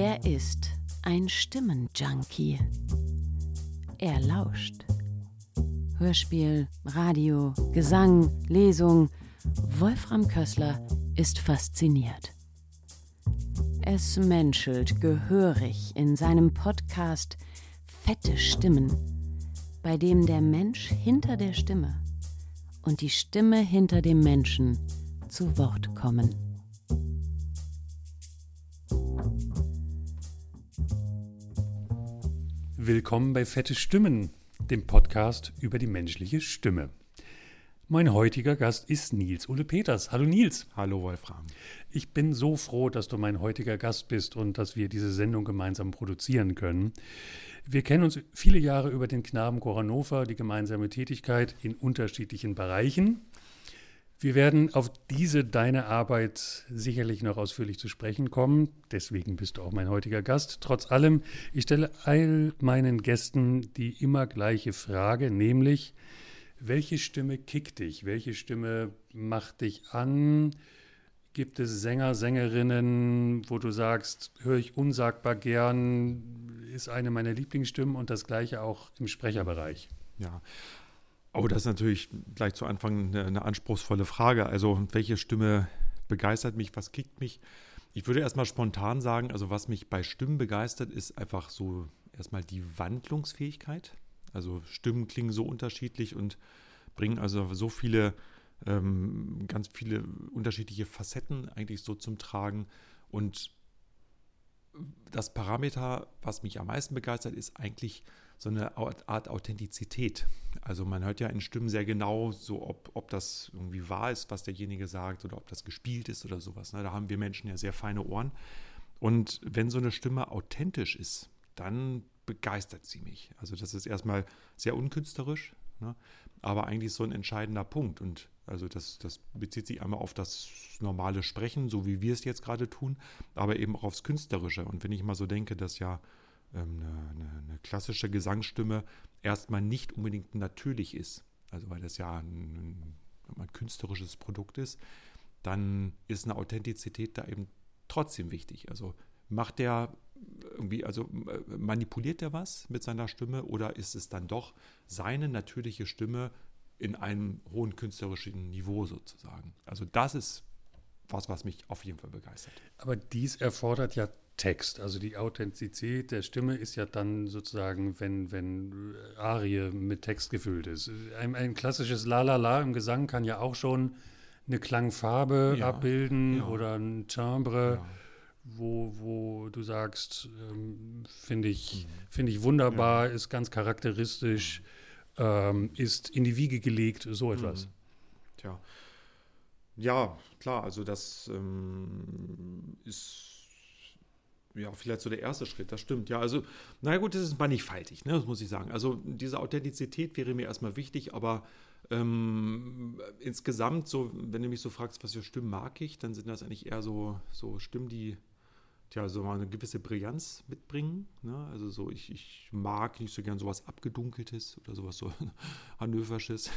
Er ist ein Stimmenjunkie. Er lauscht. Hörspiel, Radio, Gesang, Lesung. Wolfram Kössler ist fasziniert. Es menschelt gehörig in seinem Podcast Fette Stimmen, bei dem der Mensch hinter der Stimme und die Stimme hinter dem Menschen zu Wort kommen. Willkommen bei Fette Stimmen, dem Podcast über die menschliche Stimme. Mein heutiger Gast ist Nils Ulle Peters. Hallo Nils. Hallo Wolfram. Ich bin so froh, dass du mein heutiger Gast bist und dass wir diese Sendung gemeinsam produzieren können. Wir kennen uns viele Jahre über den Knaben Hannover, die gemeinsame Tätigkeit in unterschiedlichen Bereichen. Wir werden auf diese deine Arbeit sicherlich noch ausführlich zu sprechen kommen. Deswegen bist du auch mein heutiger Gast. Trotz allem, ich stelle all meinen Gästen die immer gleiche Frage, nämlich, welche Stimme kickt dich? Welche Stimme macht dich an? Gibt es Sänger, Sängerinnen, wo du sagst, höre ich unsagbar gern, ist eine meiner Lieblingsstimmen und das gleiche auch im Sprecherbereich? Ja, Oh, das ist natürlich gleich zu Anfang eine, eine, anspruchsvolle Frage. Also, welche Stimme begeistert mich, was kickt mich? Ich würde erstmal spontan sagen, also was mich bei Stimmen begeistert, ist einfach so erstmal die Wandlungsfähigkeit. Also Stimmen klingen so unterschiedlich und bringen also so viele, ähm, ganz viele unterschiedliche Facetten eigentlich so zum Tragen. Und das Parameter, was mich am meisten begeistert, ist eigentlich so eine Art Authentizität. Also man hört ja in Stimmen sehr genau, so ob, ob das irgendwie wahr ist, was derjenige sagt oder ob das gespielt ist oder sowas. Ne? Da haben wir Menschen ja sehr feine Ohren. Und wenn so eine Stimme authentisch ist, dann begeistert sie mich. Also das ist erstmal sehr unkünstlerisch, ne? aber eigentlich so ein entscheidender Punkt. Und also das, das bezieht sich einmal auf das normale Sprechen, so wie wir es jetzt gerade tun, aber eben auch aufs Künstlerische. Und wenn ich mal so denke, dass ja ähm, eine, eine, klassische Gesangsstimme erstmal nicht unbedingt natürlich ist, also weil das ja ein, ein künstlerisches Produkt ist, dann ist eine Authentizität da eben trotzdem wichtig. Also macht der irgendwie, also äh, manipuliert der was mit seiner Stimme oder ist es dann doch seine natürliche Stimme in einem hohen künstlerischen Niveau sozusagen? Also das ist was, was mich auf jeden Fall begeistert. Aber dies erfordert ja Text. Also die Authentizität der Stimme ist ja dann sozusagen, wenn, wenn Arie mit Text gefüllt ist. Ein, ein klassisches La La La im Gesang kann ja auch schon eine Klangfarbe ja, abbilden ja. oder ein Timbre, ja. wo, wo du sagst, ähm, finde ich, mhm. Find ich wunderbar, ist ganz charakteristisch, mhm. ähm, ist in die Wiege gelegt, so etwas. Mhm. Tja. Ja, klar, also das ähm, ist ja, vielleicht so der erste Schritt, das stimmt. Ja, also, naja gut, das ist mannigfaltig, ne, das muss ich sagen. Also diese Authentizität wäre mir erstmal wichtig, aber ähm, insgesamt, so, wenn du mich so fragst, was für Stimmen mag ich, dann sind das eigentlich eher so, so Stimmen, die tja, so mal eine gewisse Brillanz mitbringen. Ne? Also so, ich, ich mag nicht so gern sowas Abgedunkeltes oder sowas so Hannöversches,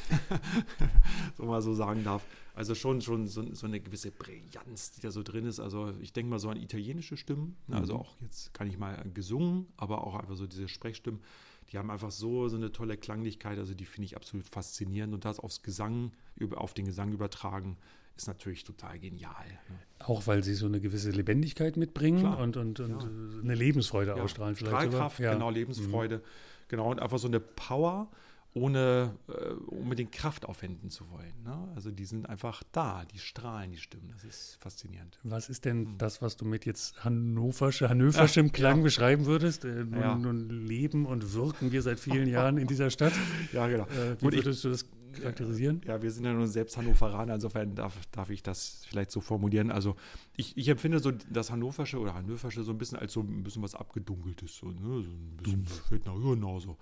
so mal so sagen darf. Also schon, schon so, so, eine gewisse Brillanz, die da so drin ist. Also ich denke mal so an italienische Stimmen. Ne? Also auch jetzt kann ich mal gesungen, aber auch einfach so diese Sprechstimmen. Die haben einfach so, so eine tolle Klanglichkeit. Also die finde ich absolut faszinierend. Und das aufs Gesang, auf den Gesang übertragen, ist natürlich total genial. Ne? Auch weil sie so eine gewisse Lebendigkeit mitbringen Klar. und, und, und ja. eine Lebensfreude ja. ausstrahlen. Vielleicht Strahlkraft, ja. genau, Lebensfreude. Mhm. Genau, und einfach so eine Power, ohne äh, unbedingt Kraft aufwenden zu wollen. Ne? Also die sind einfach da, die strahlen die Stimmen. Das ist faszinierend. Was ist denn mhm. das, was du mit jetzt hannoversche, hannoverschem ja, Klang ja. beschreiben würdest? Äh, nun, ja. nun, leben und wirken wir seit vielen Jahren in dieser Stadt. Ja, genau. Äh, wie würdest ich, du das charakterisieren? Ja, wir sind ja nun selbst Hannoveraner, insofern darf, darf ich das vielleicht so formulieren. Also ich, ich empfinde so das Hannoversche oder Hannoversche so ein bisschen als so ein bisschen was Abgedunkeltes, so, ne? so ein bisschen fällt nach genau so, ein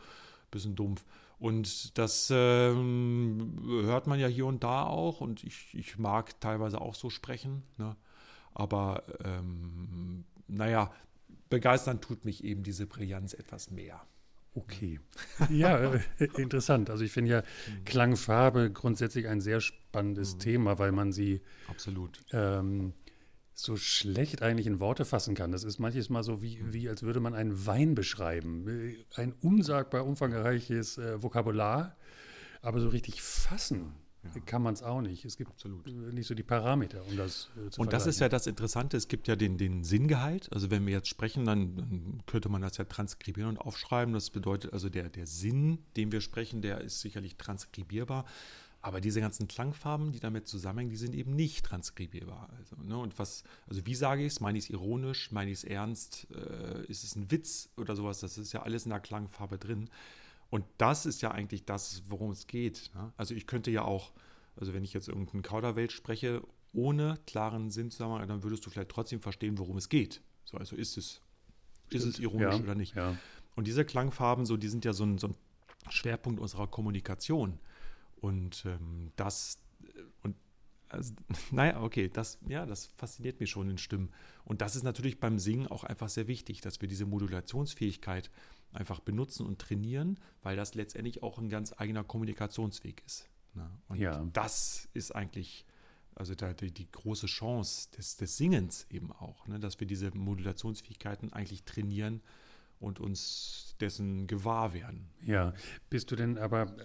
bisschen dumpf. Und das ähm, hört man ja hier und da auch und ich, ich mag teilweise auch so sprechen, ne? aber ähm, naja, begeistern tut mich eben diese Brillanz etwas mehr okay. Ja, äh, interessant. Also ich finde ja mhm. Klangfarbe grundsätzlich ein sehr spannendes mhm. Thema, weil man sie absolut ähm, so schlecht eigentlich in Worte fassen kann. Das ist manches Mal so, wie, wie als würde man einen Wein beschreiben. Ein unsagbar umfangreiches äh, Vokabular, aber so richtig fassen. Kann man es auch nicht. Es gibt Absolut. nicht so die Parameter, um das äh, zu Und das ist ja das Interessante, es gibt ja den, den Sinngehalt. Also wenn wir jetzt sprechen, dann, dann, könnte man das ja transkribieren und aufschreiben. Das bedeutet also, der, der Sinn, den wir sprechen, der ist sicherlich transkribierbar. Aber diese ganzen Klangfarben, die damit zusammenhängen, die sind eben nicht transkribierbar. Also, ne, und was, also wie sage ich es? Meine ich es ironisch? Meine ich es ernst? Äh, ist es ein Witz oder sowas? Das ist ja alles in der Klangfarbe drin. Und das ist ja eigentlich das, worum es geht. Ne? Also ich könnte ja auch, also wenn ich jetzt irgendeinen Kauderwelt spreche, ohne klaren Sinn zusammen, dann würdest du vielleicht trotzdem verstehen, worum es geht. So, also ist es, ist es ironisch ja, oder nicht? Ja. Und diese Klangfarben, so, die sind ja so ein, so ein Schwerpunkt unserer Kommunikation. Und ähm, das, und also, naja, okay, das, ja, das fasziniert mich schon in Stimmen. Und das ist natürlich beim Singen auch einfach sehr wichtig, dass wir diese Modulationsfähigkeit einfach benutzen und trainieren, weil das letztendlich auch ein ganz eigener Kommunikationsweg ist. Ne? Und ja. das ist eigentlich also da, die, die, große Chance des, des Singens eben auch, ne? dass wir diese Modulationsfähigkeiten eigentlich trainieren und uns dessen gewahr werden. Ja, bist du denn aber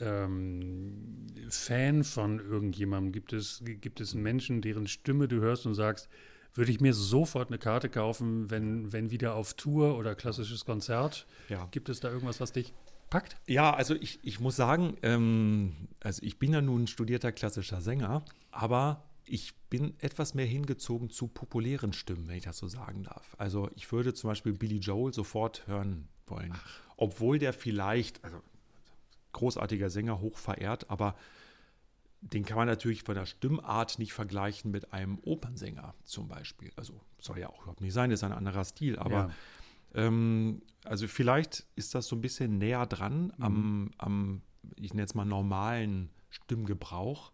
ähm, Fan von irgendjemandem? Gibt es, gibt es Menschen, deren Stimme du hörst und sagst, würde ich mir sofort eine Karte kaufen, wenn, wenn wieder auf Tour oder klassisches Konzert? Ja. Gibt es da irgendwas, was dich packt? Ja, also ich, ich muss sagen, ähm, also ich bin ja nun studierter klassischer Sänger, aber ich bin etwas mehr hingezogen zu populären Stimmen, wenn ich das so sagen darf. Also ich würde zum Beispiel Billy Joel sofort hören wollen. Obwohl der vielleicht, also großartiger Sänger, hoch verehrt, aber den kann man natürlich von der Stimmart nicht vergleichen mit einem Opernsänger zum Beispiel. Also soll ja auch überhaupt nicht sein, ist ein anderer Stil, aber ja. ähm, also vielleicht ist das so ein bisschen näher dran mhm. am, am, ich nenne es mal normalen Stimmgebrauch.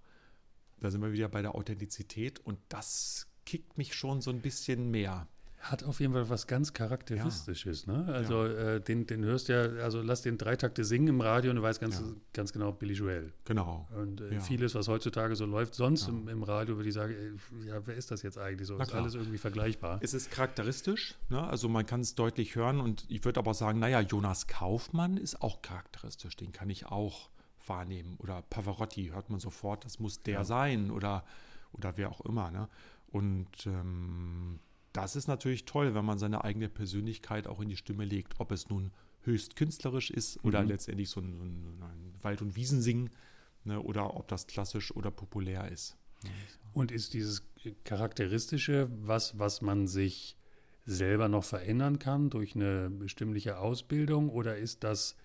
Da sind wir wieder bei der Authentizität und das kickt mich schon so ein bisschen mehr. Hat auf jeden Fall was ganz Charakteristisches. Ja. Ne? Also ja. äh, den, den hörst ja, also lass den drei Takte singen im Radio und du weißt ganz, ja. ganz genau Billy Joel. Genau. Und äh, vieles, was heutzutage so läuft, sonst im, im, Radio würde ich sagen, ey, ja, wer ist das jetzt eigentlich so? Ist alles irgendwie vergleichbar. Es ist charakteristisch, ne? also man kann es deutlich hören und ich würde aber sagen, naja, Jonas Kaufmann ist auch charakteristisch, den kann ich auch wahrnehmen. Oder Pavarotti hört man sofort, das muss der sein oder, oder wer auch immer. Ne? Und ähm, das ist natürlich toll, wenn man seine eigene Persönlichkeit auch in die Stimme legt, ob es nun höchst künstlerisch ist oder mhm. letztendlich so ein, ein, ein Wald- und Wiesensingen ne, oder ob das klassisch oder populär ist. Und ist dieses Charakteristische was, was man sich selber noch verändern kann durch eine bestimmliche Ausbildung oder ist das,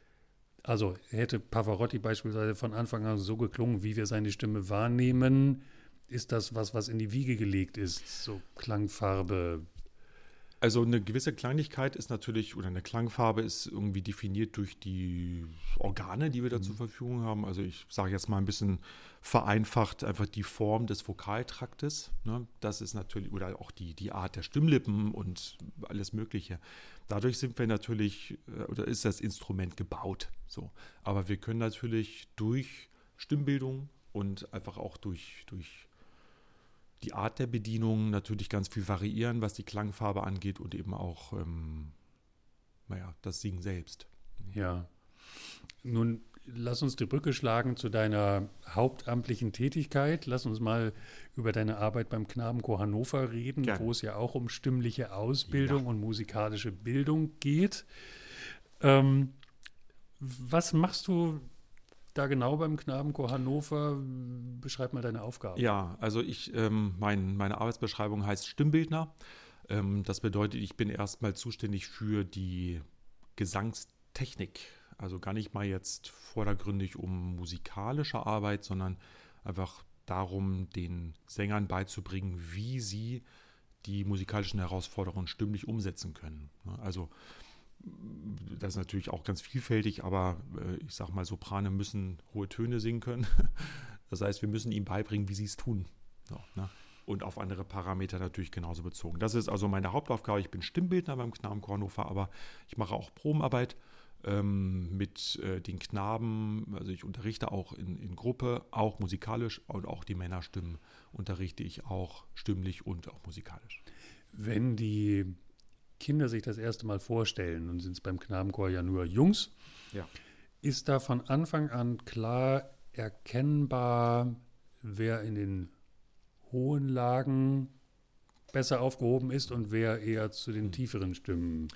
also hätte Pavarotti beispielsweise von Anfang an so geklungen, wie wir seine Stimme wahrnehmen, ist das was, was in die Wiege gelegt ist? So Klangfarbe? Also eine gewisse Kleinigkeit ist natürlich, oder eine Klangfarbe ist irgendwie definiert durch die Organe, die wir da mhm. zur Verfügung haben. Also ich sage jetzt mal ein bisschen vereinfacht einfach die Form des Vokaltraktes. Ne? Das ist natürlich, oder auch die, die Art der Stimmlippen und alles Mögliche. Dadurch sind wir natürlich, äh, oder ist das Instrument gebaut. So. Aber wir können natürlich durch Stimmbildung und einfach auch durch, durch die Art der Bedienung natürlich ganz viel variieren, was die Klangfarbe angeht und eben auch, ähm, naja, das Singen selbst. Ja. Nun lass uns die Brücke schlagen zu deiner hauptamtlichen Tätigkeit. Lass uns mal über deine Arbeit beim Knabenchor Hannover reden, Gerne. wo es ja auch um stimmliche Ausbildung ja. und musikalische Bildung geht. Ähm, was machst du da genau beim Knabenchor Hannover? Beschreib mal deine Aufgabe. Ja, also ich, ähm, mein, meine Arbeitsbeschreibung heißt Stimmbildner. Ähm, das bedeutet, ich bin erstmal zuständig für die Gesangstechnik. Also gar nicht mal jetzt vordergründig um musikalische Arbeit, sondern einfach darum, den Sängern beizubringen, wie sie die musikalischen Herausforderungen stimmlich umsetzen können. Also das ist natürlich auch ganz vielfältig, aber äh, ich sag mal, Soprane müssen hohe Töne singen können. Das heißt, wir müssen ihnen beibringen, wie sie es tun. So, ne? Und auf andere Parameter natürlich genauso bezogen. Das ist also meine Hauptaufgabe. Ich bin Stimmbildner beim Knaben Kornhofer, aber ich mache auch Probenarbeit ähm, mit äh, den Knaben. Also ich unterrichte auch in, in Gruppe, auch musikalisch und auch die Männerstimmen unterrichte ich auch stimmlich und auch musikalisch. Wenn die Kinder sich das erste Mal vorstellen und sind es beim Knabenchor ja nur Jungs, ja. ist da von Anfang an klar erkennbar, wer in den hohen Lagen besser aufgehoben ist und wer eher zu den hm. tieferen Stimmen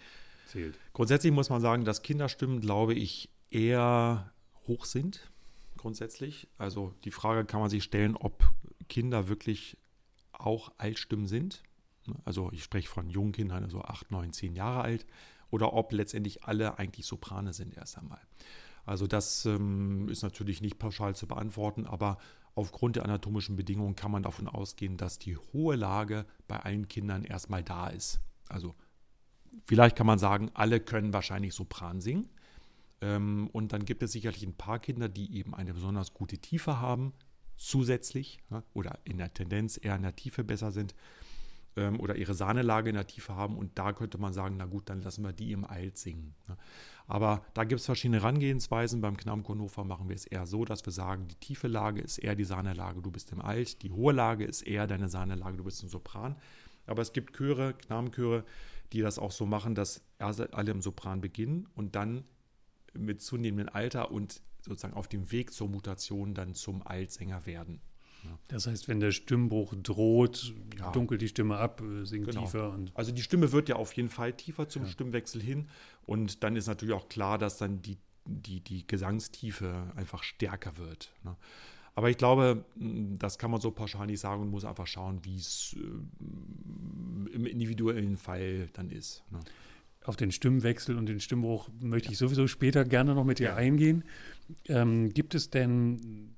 zählt. Grundsätzlich muss man sagen, dass Kinderstimmen, glaube ich, eher hoch sind. Grundsätzlich. Also die Frage kann man sich stellen, ob Kinder wirklich auch Altstimmen sind. Also ich spreche von jungen Kindern, also 8, 9, 10 Jahre alt. Oder ob letztendlich alle eigentlich Soprane sind erst einmal. Also das ähm, ist natürlich nicht pauschal zu beantworten, aber aufgrund der anatomischen Bedingungen kann man davon ausgehen, dass die hohe Lage bei allen Kindern erstmal da ist. Also vielleicht kann man sagen, alle können wahrscheinlich Sopran singen. Ähm, und dann gibt es sicherlich ein paar Kinder, die eben eine besonders gute Tiefe haben, zusätzlich ja, oder in der Tendenz eher in der Tiefe besser sind ähm, oder ihre Sahnelage in der Tiefe haben. Und da könnte man sagen, na gut, dann lassen wir die im Alt singen. Ja. Aber da gibt es verschiedene Herangehensweisen. Beim Knabenkonhofer machen wir es eher so, dass wir sagen, die tiefe Lage ist eher die Sahnelage, du bist im Alt. Die hohe Lage ist eher deine Sahnelage, du bist im Sopran. Aber es gibt Chöre, Knabenchöre, die das auch so machen, dass alle im Sopran beginnen und dann mit zunehmendem Alter und sozusagen auf dem Weg zur Mutation dann zum Altsänger werden. Das heißt, wenn der Stimmbruch droht, ja. dunkelt die Stimme ab, äh, singt genau. tiefer. also die Stimme wird ja auf jeden Fall tiefer zum ja. Stimmwechsel hin. Und dann ist natürlich auch klar, dass dann die, die, die Gesangstiefe einfach stärker wird. Ne? Aber ich glaube, das kann man so pauschal nicht sagen und muss einfach schauen, wie es äh, im individuellen Fall dann ist. Ne? Auf den Stimmwechsel und den Stimmbruch möchte ich sowieso später gerne noch mit dir ja. eingehen. Ähm, gibt es denn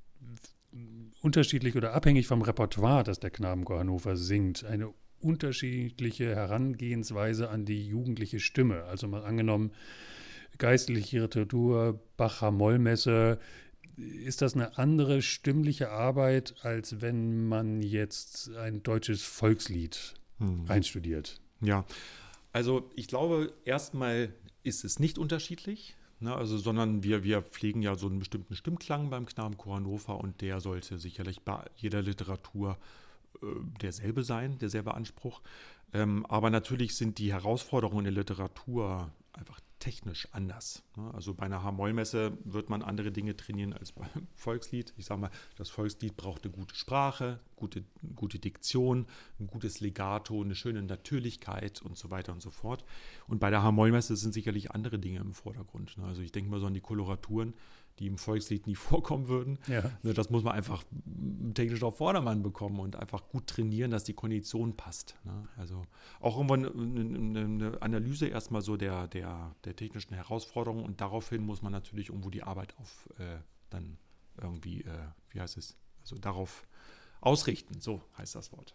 unterschiedlich oder abhängig vom Repertoire, das der Knabenchor Hannover singt, eine unterschiedliche Herangehensweise an die jugendliche Stimme? Also mal angenommen, geistliche Literatur, Bacher Mollmesse, ist das eine andere stimmliche Arbeit, als wenn man jetzt ein deutsches Volkslied hm. einstudiert? Ja, also ich glaube, erstmal ist es nicht unterschiedlich. Ne, also, sondern wir, wir pflegen ja so einen bestimmten Stimmklang beim Knabenchor Hannover und der sollte sicherlich bei jeder Literatur äh, derselbe sein, derselbe Anspruch. Ähm, aber natürlich sind die Herausforderungen in der Literatur einfach technisch anders. Ne? Also bei einer H-Moll-Messe wird man andere Dinge trainieren als beim Volkslied. Ich sage mal, das Volkslied braucht eine gute Sprache, gute, gute Diktion, ein gutes Legato, eine schöne Natürlichkeit und so weiter und so fort. Und bei der H-Moll-Messe sind sicherlich andere Dinge im Vordergrund. Ne? Also ich denke mal so an die Koloraturen die im Volkslied nie vorkommen würden. Ja. Ne, das muss man einfach technisch auf Vordermann bekommen und einfach gut trainieren, dass die Kondition passt. Also auch irgendwann eine, eine Analyse erstmal so der, der, der technischen Herausforderungen und daraufhin muss man natürlich irgendwo die Arbeit auf äh, dann irgendwie, äh, wie heißt es, also darauf ausrichten, so heißt das Wort.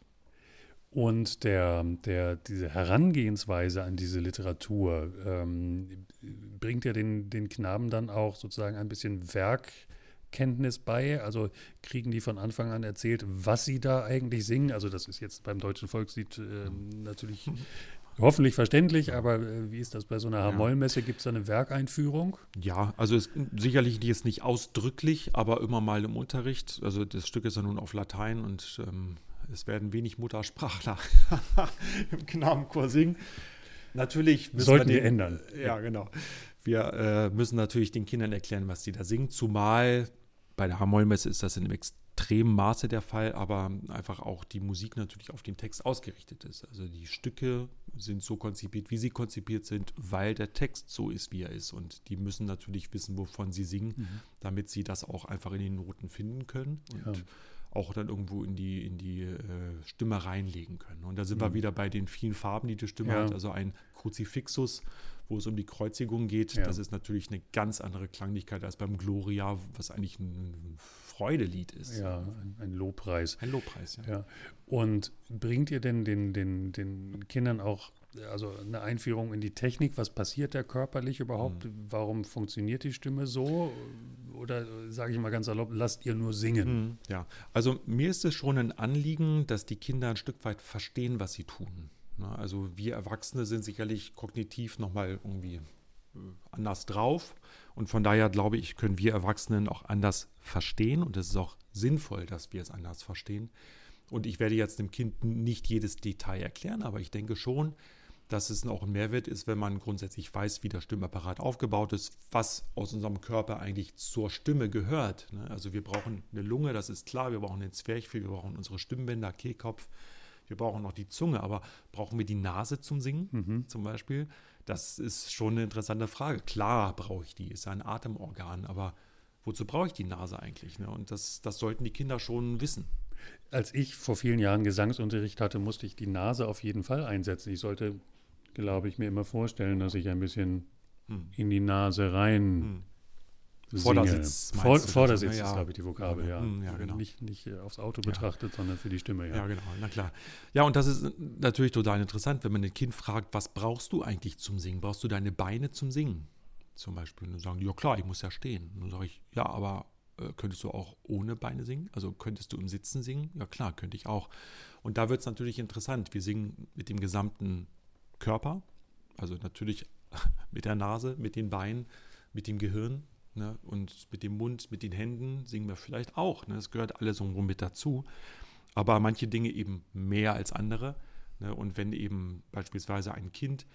Und der, der, diese Herangehensweise an diese Literatur ähm, bringt ja den, den Knaben dann auch sozusagen ein bisschen Werkkenntnis bei. Also kriegen die von Anfang an erzählt, was sie da eigentlich singen. Also das ist jetzt beim deutschen Volkslied äh, natürlich hoffentlich verständlich, aber äh, wie ist das bei so einer Hamollmesse? Gibt es da eine Werkeinführung? Ja, also es, sicherlich jetzt nicht ausdrücklich, aber immer mal im Unterricht. Also das Stück ist ja nun auf Latein und ähm, es werden wenig Muttersprachler im Knabenchor singen. Natürlich sollten wir, den, wir ändern. Ja, genau. Wir äh, müssen natürlich den Kindern erklären, was sie da singen, zumal bei der Hamollmesse ist das in einem extremen Maße der Fall, aber einfach auch die Musik natürlich auf den Text ausgerichtet ist. Also die Stücke sind so konzipiert, wie sie konzipiert sind, weil der Text so ist, wie er ist. Und die müssen natürlich wissen, wovon sie singen, mhm. damit sie das auch einfach in den Noten finden können. Und ja auch dann irgendwo in die, in die äh, Stimme reinlegen können. Und da sind mhm. wir wieder bei den vielen Farben, die die Stimme ja. hat. Also ein Kruzifixus, wo es um die Kreuzigung geht, ja. das ist natürlich eine ganz andere Klanglichkeit als beim Gloria, was eigentlich ein Freudelied ist. Ja, ein, ein Lobpreis. Ein Lobpreis, ja. ja. Und bringt ihr denn den, den, den Kindern auch also eine Einführung in die Technik, was passiert da körperlich überhaupt? Mhm. Warum funktioniert die Stimme so? Oder sage ich mal ganz erlaubt, lasst ihr nur singen? Mhm. Ja, also mir ist es schon ein Anliegen, dass die Kinder ein Stück weit verstehen, was sie tun. Also wir Erwachsene sind sicherlich kognitiv nochmal irgendwie anders drauf. Und von daher glaube ich, können wir Erwachsenen auch anders verstehen. Und es ist auch sinnvoll, dass wir es anders verstehen. Und ich werde jetzt dem Kind nicht jedes Detail erklären, aber ich denke schon, dass es auch ein Mehrwert ist, wenn man grundsätzlich weiß, wie der Stimmapparat aufgebaut ist, was aus unserem Körper eigentlich zur Stimme gehört. Ne? Also wir brauchen eine Lunge, das ist klar, wir brauchen den Zwerchfell, wir brauchen unsere Stimmbänder, Kehlkopf, wir brauchen noch die Zunge, aber brauchen wir die Nase zum Singen mhm. zum Beispiel? Das ist schon eine interessante Frage. Klar brauche ich die, ist ein Atemorgan, aber wozu brauche ich die Nase eigentlich? Ne? Und das, das sollten die Kinder schon wissen. Als ich vor vielen Jahren Gesangsunterricht hatte, musste ich die Nase auf jeden Fall einsetzen. Ich sollte glaube ich, mir immer vorstellen, dass ich ein bisschen hm. in die Nase rein hm. Vordersitz. Vor, Vordersitz ja, ist, glaube ich, die Vokabel, ja. Hm, ja genau. Nicht, nicht äh, aufs Auto betrachtet, sondern für die Stimme, ja. Ja, genau, na klar. Ja, und das ist natürlich total interessant, wenn man ein Kind fragt, was brauchst du eigentlich zum Singen? Brauchst du deine Beine zum Singen? Zum Beispiel. Und dann sagen die, ja klar, ich muss ja stehen. Und dann sage ich, ja, aber äh, könntest du auch ohne Beine singen? Also könntest du im Sitzen singen? Ja klar, könnte ich auch. Und da wird es natürlich interessant. Wir singen mit dem gesamten Körper, also natürlich mit der Nase, mit den Beinen, mit dem Gehirn ne, und mit dem Mund, mit den Händen singen wir vielleicht auch. Ne, das gehört alles so mit dazu. Aber manche Dinge eben mehr als andere. Ne, und wenn eben beispielsweise ein Kind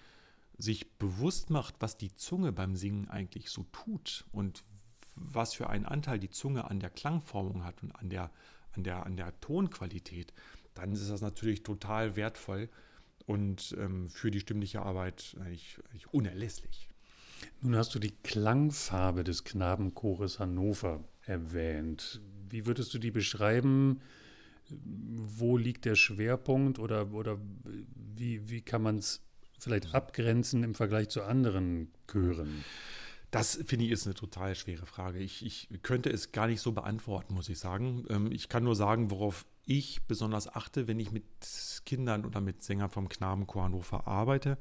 sich bewusst macht, was die Zunge beim Singen eigentlich so tut und was für einen Anteil die Zunge an der Klangformung hat und an der, an der, an der Tonqualität, dann ist das natürlich total wertvoll und ähm, für die stimmliche Arbeit eigentlich, eigentlich unerlässlich. Nun hast du die Klangfarbe des Knabenchores Hannover erwähnt. Wie würdest du die beschreiben? Wo liegt der Schwerpunkt oder, oder wie, wie kann man es vielleicht abgrenzen im Vergleich zu anderen Chören? Das finde ich ist eine total schwere Frage. Ich, ich könnte es gar nicht so beantworten, muss ich sagen. Ähm, ich kann nur sagen, worauf ich besonders achte, wenn ich mit Kindern oder mit Sängern vom Knabenchor Hannover arbeite.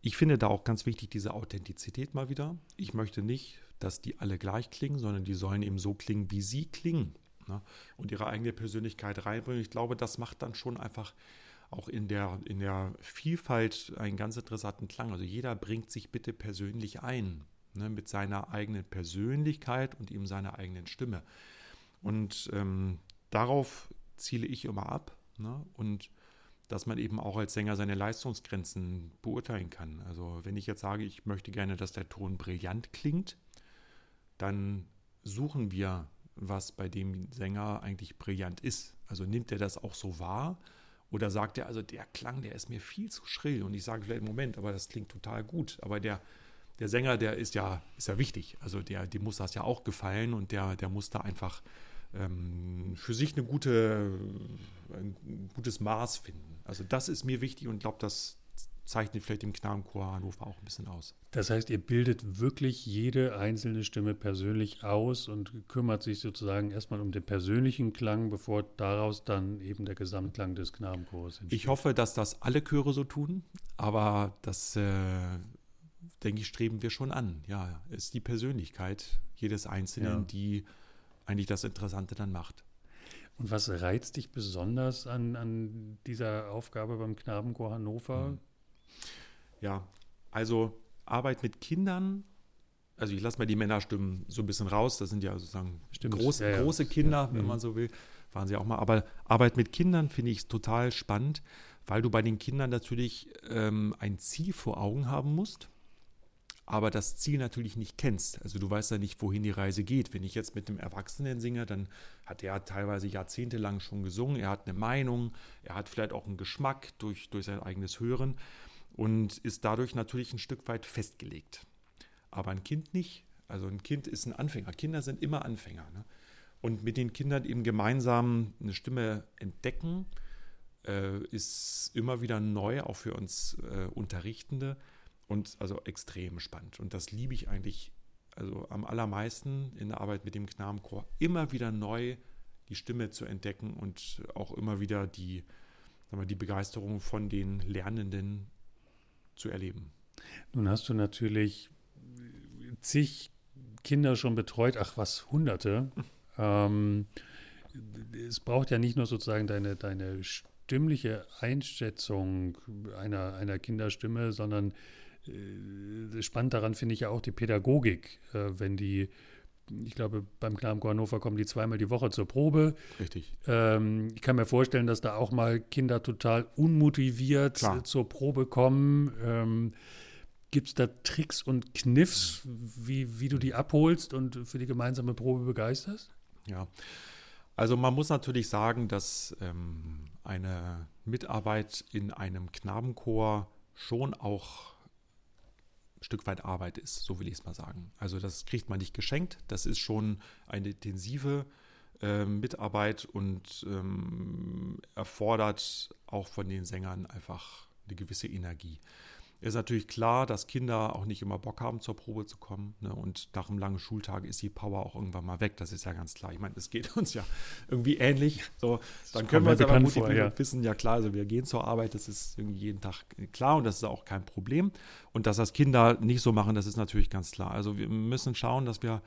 Ich finde da auch ganz wichtig diese Authentizität mal wieder. Ich möchte nicht, dass die alle gleich klingen, sondern die sollen eben so klingen, wie sie klingen. Ne? Und ihre eigene Persönlichkeit reinbringen. Ich glaube, das macht dann schon einfach auch in der, in der Vielfalt einen ganz interessanten Klang. Also jeder bringt sich bitte persönlich ein, ne, mit seiner eigenen Persönlichkeit und eben seiner eigenen Stimme. Und ähm, darauf ziele ich immer ab. Ne? Und dass man eben auch als Sänger seine Leistungsgrenzen beurteilen kann. Also wenn ich jetzt sage, ich möchte gerne, dass der Ton brillant klingt, dann suchen wir, was bei dem Sänger eigentlich brillant ist. Also nimmt er das auch so wahr oder sagt er, also der Klang, der ist mir viel zu schrill und ich sage vielleicht, Moment, aber das klingt total gut. Aber der, der Sänger, der ist ja, ist ja wichtig. Also der, dem muss das ja auch gefallen und der, der muss da einfach ähm, für sich eine gute, ein gutes Maß finden. Also das ist mir wichtig und ich glaube, das zeichnet vielleicht im Knabenchor Hannover auch ein bisschen aus. Das heißt, ihr bildet wirklich jede einzelne Stimme persönlich aus und kümmert sich sozusagen erstmal um den persönlichen Klang, bevor daraus dann eben der Gesamtklang des Knabenchors entsteht. Ich hoffe, dass das alle Chöre so tun, aber das, äh, denke ich, streben wir schon an. Ja, ist die Persönlichkeit jedes Einzelnen, ja. die eigentlich das Interessante dann macht. Und was reizt dich besonders an, an dieser Aufgabe beim Knabenchor Hannover? Hm. Ja, also Arbeit mit Kindern, also ich lasse mal die Männerstimmen so ein bisschen raus, das sind ja sozusagen groß, ja, ja. große Kinder, ja. wenn mhm. man so will, waren sie auch mal. Aber Arbeit mit Kindern finde ich total spannend, weil du bei den Kindern natürlich ähm, ein Ziel vor Augen haben musst aber das Ziel natürlich nicht kennst. Also du weißt ja nicht, wohin die Reise geht. Wenn ich jetzt mit einem Erwachsenen singe, dann hat er teilweise jahrzehntelang schon gesungen, er hat eine Meinung, er hat vielleicht auch einen Geschmack durch, durch sein eigenes Hören und ist dadurch natürlich ein Stück weit festgelegt. Aber ein Kind nicht. Also ein Kind ist ein Anfänger. Kinder sind immer Anfänger. Ne? Und mit den Kindern eben gemeinsam eine Stimme entdecken, äh, ist immer wieder neu, auch für uns äh, Unterrichtende und also extrem spannend. Und das liebe ich eigentlich also am allermeisten in der Arbeit mit dem Knabenchor, immer wieder neu die Stimme zu entdecken und auch immer wieder die, sagen wir, die Begeisterung von den Lernenden zu erleben. Nun hast du natürlich zig Kinder schon betreut, ach was, hunderte. ähm, es braucht ja nicht nur sozusagen deine, deine stimmliche Einschätzung einer, einer Kinderstimme, sondern spannend daran finde ich ja auch die Pädagogik, äh, wenn die ich glaube, beim Knabenchor Hannover kommen die zweimal die Woche zur Probe. Richtig. Ähm, ich kann mir vorstellen, dass da auch mal Kinder total unmotiviert Klar. zur Probe kommen. Ähm, Gibt es da Tricks und Kniffs, wie, wie du die abholst und für die gemeinsame Probe begeisterst? Ja, also man muss natürlich sagen, dass ähm, eine Mitarbeit in einem Knabenchor schon auch Stück weit Arbeit ist, so will ich es mal sagen. Also das kriegt man nicht geschenkt, das ist schon eine intensive äh, Mitarbeit und ähm, erfordert auch von den Sängern einfach eine gewisse Energie. Ist natürlich klar, dass Kinder auch nicht immer Bock haben, zur Probe zu kommen. Ne? Und nach einem langen Schultag ist die Power auch irgendwann mal weg. Das ist ja ganz klar. Ich meine, es geht uns ja irgendwie ähnlich. So, dann können wir uns aber motivieren ja. und wissen, ja klar, also wir gehen zur Arbeit, das ist irgendwie jeden Tag klar und das ist auch kein Problem. Und dass das Kinder nicht so machen, das ist natürlich ganz klar. Also wir müssen schauen, dass wir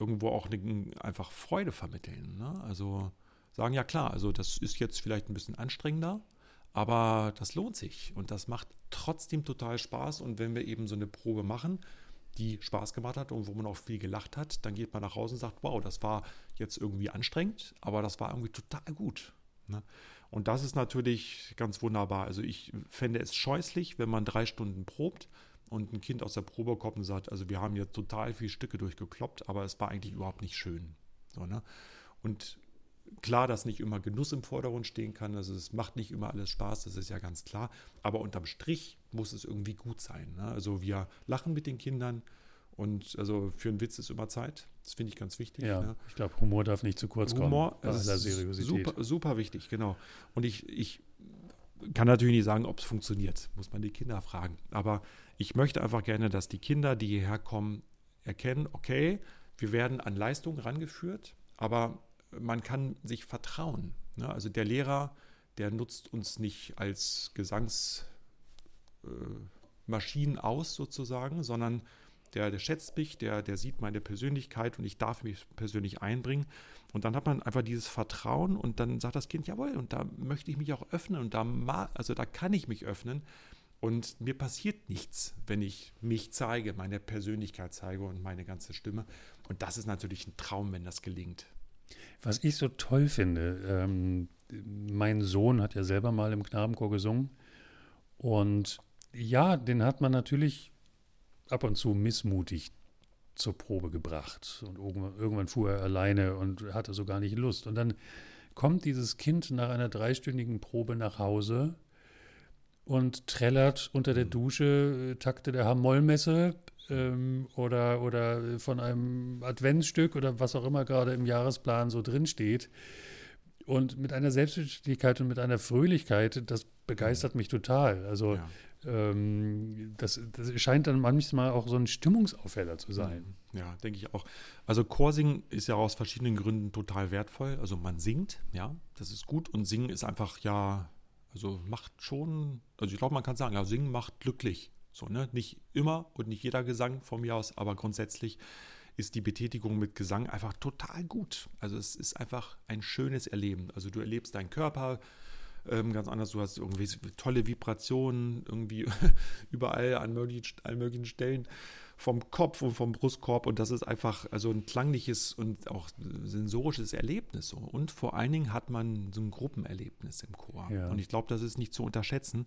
irgendwo auch eine, einfach Freude vermitteln. Ne? Also sagen, ja klar, also das ist jetzt vielleicht ein bisschen anstrengender, aber das lohnt sich und das macht trotzdem total Spaß. Und wenn wir eben so eine Probe machen, die Spaß gemacht hat und wo man auch viel gelacht hat, dann geht man nach Hause und sagt, wow, das war jetzt irgendwie anstrengend, aber das war irgendwie total gut. Ne? Und das ist natürlich ganz wunderbar. Also ich fände es scheußlich, wenn man drei Stunden probt und ein Kind aus der Probe kommt und sagt, also wir haben hier total viele Stücke durchgekloppt, aber es war eigentlich überhaupt nicht schön. So, ne? Und Klar, dass nicht immer Genuss im Vordergrund stehen kann, also es macht nicht immer alles Spaß, das ist ja ganz klar, aber unterm Strich muss es irgendwie gut sein. Ne? Also wir lachen mit den Kindern und also für einen Witz ist immer Zeit, das finde ich ganz wichtig. Ja, ne? ich glaube, Humor darf nicht zu kurz Humor kommen. Humor ist Seriosität. Super, super wichtig, genau. Und ich, ich kann natürlich nicht sagen, ob es funktioniert, muss man die Kinder fragen. Aber ich möchte einfach gerne, dass die Kinder, die hierher kommen, erkennen, okay, wir werden an Leistung rangeführt, aber man kann sich vertrauen. Ne? Also der Lehrer, der nutzt uns nicht als Gesangsmaschinen äh, aus sozusagen, sondern der, der schätzt mich, der, der sieht meine Persönlichkeit und ich darf mich persönlich einbringen. Und dann hat man einfach dieses Vertrauen und dann sagt das Kind, jawohl, und da möchte ich mich auch öffnen und da, also da kann ich mich öffnen. Und mir passiert nichts, wenn ich mich zeige, meine Persönlichkeit zeige und meine ganze Stimme. Und das ist natürlich ein Traum, wenn das gelingt. Was ich so toll finde, ähm, mein Sohn hat ja selber mal im Knabenchor gesungen. Und ja, den hat man natürlich ab und zu missmutig zur Probe gebracht. Und irgendwann, fuhr er alleine und hatte so gar nicht Lust. Und dann kommt dieses Kind nach einer dreistündigen Probe nach Hause und trällert unter der Dusche äh, Takte der Hamollmesse ähm, oder, oder von einem Adventsstück oder was auch immer gerade im Jahresplan so drinsteht. Und mit einer Selbstverständlichkeit und mit einer Fröhlichkeit, das begeistert mich total. Also ja. ähm, das, das, scheint dann manchmal auch so ein Stimmungsaufheller zu sein. Mhm. Ja, denke ich auch. Also Chorsingen ist ja aus verschiedenen Gründen total wertvoll. Also man singt, ja, das ist gut. Und Singen ist einfach ja, also macht schon, also ich glaube, man kann sagen, ja, Singen macht glücklich. So, ne? Nicht immer und nicht jeder Gesang von mir aus, aber grundsätzlich ist die Betätigung mit Gesang einfach total gut. Also es ist einfach ein schönes Erleben. Also du erlebst deinen Körper ähm, ganz anders, du hast irgendwie tolle Vibrationen irgendwie überall an möglichen, allen möglichen Stellen vom Kopf und vom Brustkorb und das ist einfach also ein klangliches und auch sensorisches Erlebnis so. und vor allen Dingen hat man so ein Gruppenerlebnis im Chor ja. und ich glaube, das ist nicht zu unterschätzen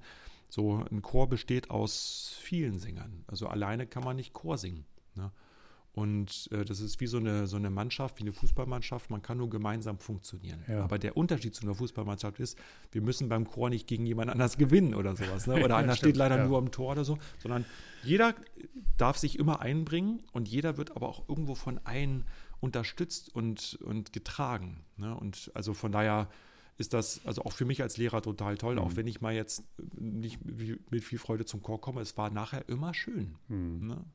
so ein Chor besteht aus vielen Sängern. Also alleine kann man nicht Chor singen. Ne? Und äh, das ist wie so eine, so eine Mannschaft, wie eine Fußballmannschaft. Man kann nur gemeinsam funktionieren. Ja. Aber der Unterschied zu einer Fußballmannschaft ist, wir müssen beim Chor nicht gegen jemand anders gewinnen oder sowas. Ne? Oder einer steht leider ja. nur am Tor oder so. Sondern jeder darf sich immer einbringen und jeder wird aber auch irgendwo von allen unterstützt und, und getragen. Ne? Und also von daher ist das also auch für mich als Lehrer total toll, mhm. auch wenn ich mal jetzt nicht mit viel Freude zum Chor komme. Es war nachher immer schön. Mhm. Ne?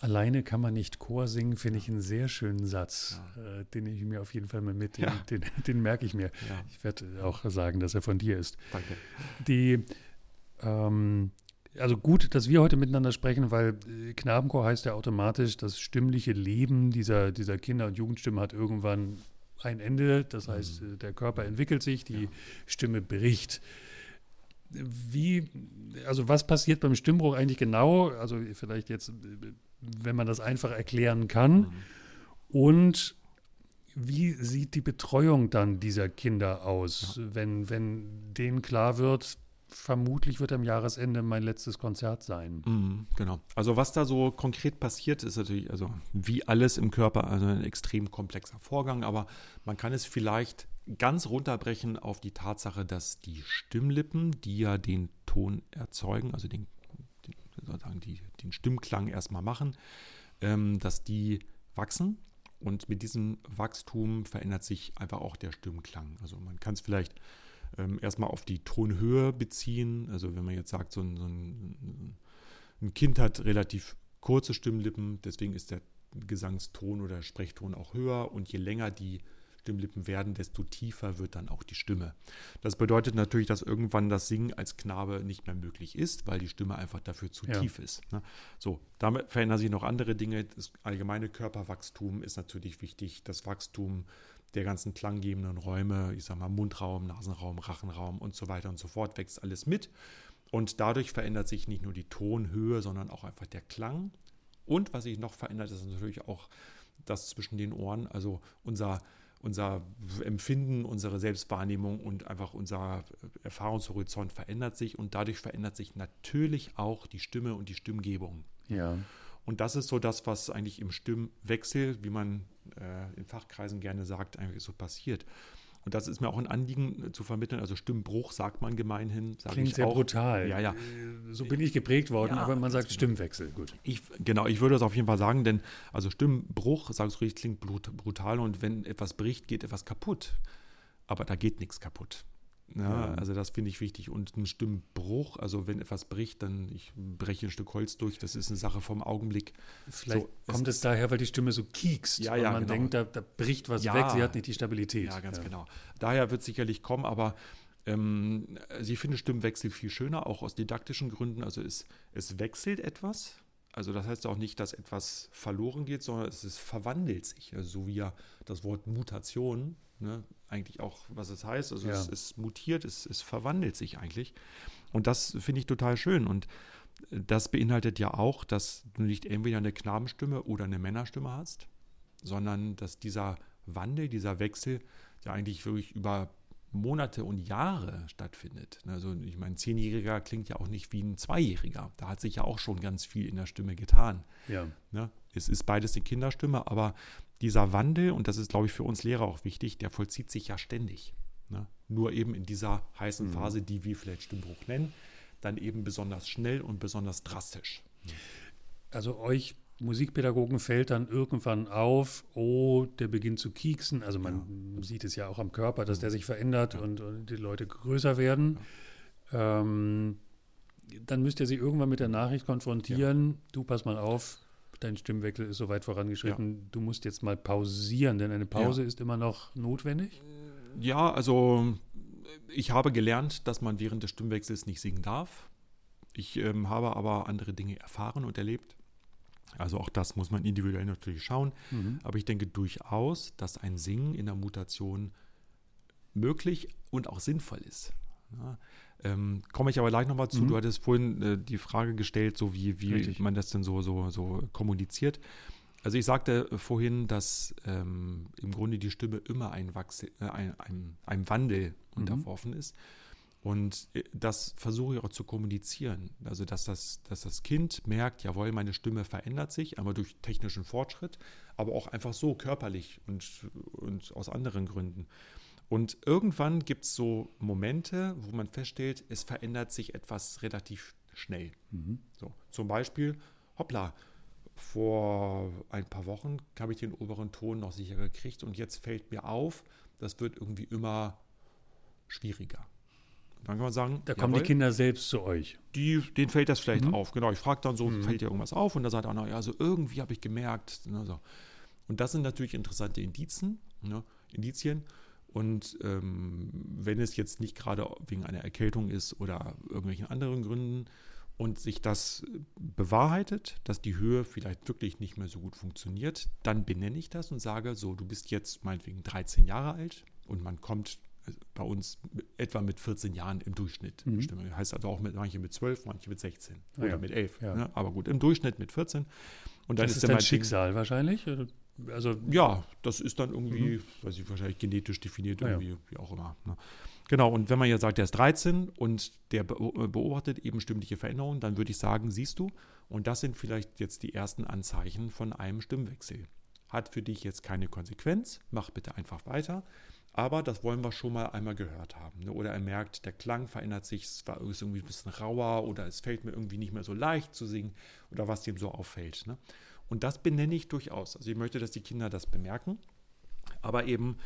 Alleine kann man nicht Chor singen, finde ich einen sehr schönen Satz, ja. äh, den ich mir auf jeden Fall mal mit, den, ja. den, den, merke ich mir. Ja. Ich werde auch sagen, dass er von dir ist. Danke. Die, ähm, also gut, dass wir heute miteinander sprechen, weil äh, Knabenchor heißt ja automatisch, das stimmliche Leben dieser, dieser Kinder- und Jugendstimme hat irgendwann ein Ende. Das heißt, mhm. der Körper entwickelt sich, die ja. Stimme bricht. wie, also was passiert beim Stimmbruch eigentlich genau? Also vielleicht jetzt, wenn man das einfach erklären kann. Mhm. Und wie sieht die Betreuung dann dieser Kinder aus, ja. wenn, wenn denen klar wird, vermutlich wird am Jahresende mein letztes Konzert sein. Mhm, genau. Also was da so konkret passiert, ist natürlich, also wie alles im Körper, also ein extrem komplexer Vorgang, aber man kann es vielleicht ganz runterbrechen auf die Tatsache, dass die Stimmlippen, die ja den Ton erzeugen, also den, den, sozusagen die, den Stimmklang erstmal machen, ähm, dass die wachsen. Und mit diesem Wachstum verändert sich einfach auch der Stimmklang. Also man kann es vielleicht ähm, erstmal auf die Tonhöhe beziehen. Also wenn man jetzt sagt, so ein, so ein, ein Kind hat relativ kurze Stimmlippen, deswegen ist der Gesangston oder Sprechton auch höher und je länger die Stimmlippen werden, desto tiefer wird dann auch die Stimme. Das bedeutet natürlich, dass irgendwann das Singen als Knabe nicht mehr möglich ist, weil die Stimme einfach dafür zu ja. tief ist. Ne? So, damit verändern sich noch andere Dinge. Das allgemeine Körperwachstum ist natürlich wichtig. Das Wachstum der ganzen klanggebenden Räume, ich sag mal Mundraum, Nasenraum, Rachenraum und so weiter und so fort, wächst alles mit. Und dadurch verändert sich nicht nur die Tonhöhe, sondern auch einfach der Klang. Und was sich noch verändert, ist natürlich auch das zwischen den Ohren, also unser, unser Empfinden, unsere Selbstwahrnehmung und einfach unser Erfahrungshorizont verändert sich und dadurch verändert sich natürlich auch die Stimme und die Stimmgebung. Ja. Und das ist so das, was eigentlich im Stimmwechsel, wie man äh, in Fachkreisen gerne sagt, eigentlich so passiert. Und das ist mir auch ein Anliegen äh, zu vermitteln. Also Stimmbruch sagt man gemeinhin. Klingt sehr auch. brutal. Ja, ja. Äh, so bin ich geprägt worden, ja, aber man sagt Stimmwechsel. Gut. Ich, genau, ich würde das auf jeden Fall sagen, denn also Stimmbruch, sagst du richtig, klingt brutal und wenn etwas bricht, geht etwas kaputt. Aber da geht nichts kaputt. Ja, also das finde ich wichtig. Und ein Stimmbruch, also wenn etwas bricht, dann ich breche ein Stück Holz durch, das ist eine Sache vom Augenblick. Vielleicht so, kommt es, es daher, weil die Stimme so kiekst ja, ja, man genau. denkt, da, da, bricht was ja, weg, sie hat nicht die Stabilität. Ja, ganz genau. Daher wird es sicherlich kommen, aber ähm, also ich finde Stimmwechsel viel schöner, auch aus didaktischen Gründen. Also es, es wechselt etwas. Also das heißt auch nicht, dass etwas verloren geht, sondern es, es verwandelt sich. Also so wie ja das Wort Mutation ne, eigentlich auch, was es heißt. Also ja. es, es, mutiert, es, es verwandelt sich eigentlich. Und das finde ich total schön. Und das beinhaltet ja auch, dass du nicht entweder eine Knabenstimme oder eine Männerstimme hast, sondern dass dieser Wandel, dieser Wechsel ja eigentlich wirklich über Monate und Jahre stattfindet. Also ich meine, ein Zehnjähriger klingt ja auch nicht wie ein Zweijähriger. Da hat sich ja auch schon ganz viel in der Stimme getan. Ja. Ne? Es ist beides eine Kinderstimme, aber dieser Wandel, und das ist, glaube ich, für uns Lehrer auch wichtig, der vollzieht sich ja ständig. Ne? Nur eben in dieser heißen mhm. Phase, die wir vielleicht Stimmbruch nennen, dann eben besonders schnell und besonders drastisch. Also euch Musikpädagogen fällt dann irgendwann auf, oh, der beginnt zu kieksen. Also man ja. sieht es ja auch am Körper, dass der sich verändert ja. und, und, die Leute größer werden. Ja. Ähm, dann müsst ihr sie irgendwann mit der Nachricht konfrontieren, du pass mal auf, dein Stimmwechsel ist so weit vorangeschritten, ja. du musst jetzt mal pausieren, denn eine Pause ja. ist immer noch notwendig? Ja, also ich habe gelernt, dass man während des Stimmwechsels nicht singen darf. Ich ähm, habe aber andere Dinge erfahren und erlebt. Also auch das muss man individuell natürlich schauen. Mhm. Aber ich denke durchaus, dass ein Singen in der Mutation möglich und auch sinnvoll ist. Ja, ähm, komme ich aber gleich nochmal zu. Mhm. Du hattest vorhin äh, die Frage gestellt, so wie, wie man das denn so, so, so kommuniziert. Also ich sagte vorhin, dass ähm, im Grunde die Stimme immer ein Wachse, äh, ein, ein, einem Wandel mhm. unterworfen ist. Und äh, das versuche ich auch zu kommunizieren. Also, dass das, dass das Kind merkt, jawohl, meine Stimme verändert sich, einmal durch technischen Fortschritt, aber auch einfach so körperlich und, und aus anderen Gründen. Und irgendwann gibt es so Momente, wo man feststellt, es verändert sich etwas relativ schnell. Mhm. So, zum Beispiel, hoppla, vor ein paar Wochen habe ich den oberen Ton noch sicher gekriegt und jetzt fällt mir auf, das wird irgendwie immer schwieriger. Dann kann man sagen, da kommen jawohl, die Kinder selbst zu euch. Die, denen fällt das vielleicht mhm. auf. Genau, ich frage dann so, mhm. fällt dir irgendwas auf? Und dann sagt er, na ja, so irgendwie habe ich gemerkt. Ne. Und das sind natürlich interessante Indizien, ne, Indizien. Und ähm, wenn es jetzt nicht gerade wegen einer Erkältung ist oder irgendwelchen anderen Gründen und sich das bewahrheitet, dass die Höhe vielleicht wirklich nicht mehr so gut funktioniert, dann benenne ich das und sage, so, du bist jetzt meinetwegen 13 Jahre alt und man kommt bei uns etwa mit 14 Jahren im Durchschnitt Mhm. Stimme. Heißt also auch mit manche mit 12, manche mit 16 Ah oder ja. mit 11. Ja. Ne? Aber gut, im Durchschnitt mit 14. Und dann das ist, ist dein Ding- Schicksal wahrscheinlich. Also Ja, das ist dann irgendwie, weiß ich, wahrscheinlich genetisch definiert, Ah ja. irgendwie, wie auch immer. Ne? Genau, und wenn man jetzt sagt, der ist 13 und der be- beobachtet eben stimmliche Veränderungen, dann würde ich sagen, siehst du, und das sind vielleicht jetzt die ersten Anzeichen von einem Stimmwechsel. Hat für dich jetzt keine Konsequenz, mach bitte einfach weiter. Aber das wollen wir schon mal einmal gehört haben. Ne? Oder er merkt, der Klang verändert sich, es war irgendwie ein bisschen rauer oder es fällt mir irgendwie nicht mehr so leicht zu singen oder was dem so auffällt. Ne? Und das benenne ich durchaus. Also ich möchte, dass die Kinder das bemerken, aber eben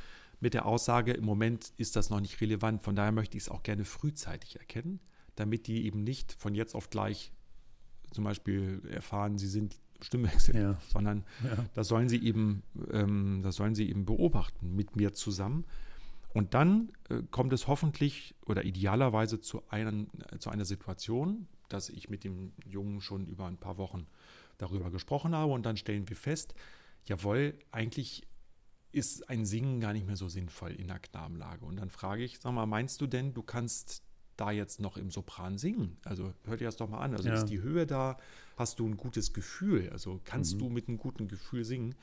mit der Aussage, im Moment ist das noch nicht relevant. Von daher möchte ich es auch gerne frühzeitig erkennen, damit die eben nicht von jetzt auf gleich zum Beispiel erfahren, sie sind Stimmwechsel, Ja. sondern ja. das sollen sie eben, ähm, das sollen sie eben beobachten mit mir zusammen. Und dann äh, kommt es hoffentlich oder idealerweise zu, einen, äh, zu einer Situation, dass ich mit dem Jungen schon über ein paar Wochen darüber gesprochen habe und dann stellen wir fest, jawohl, eigentlich ist ein Singen gar nicht mehr so sinnvoll in der Knabenlage. Und dann frage ich, sag mal, meinst du denn, du kannst da jetzt noch im Sopran singen? Also hör dir das doch mal an. Also Ja. ist die Höhe da? Hast du ein gutes Gefühl? Also kannst Mhm. du mit einem guten Gefühl singen?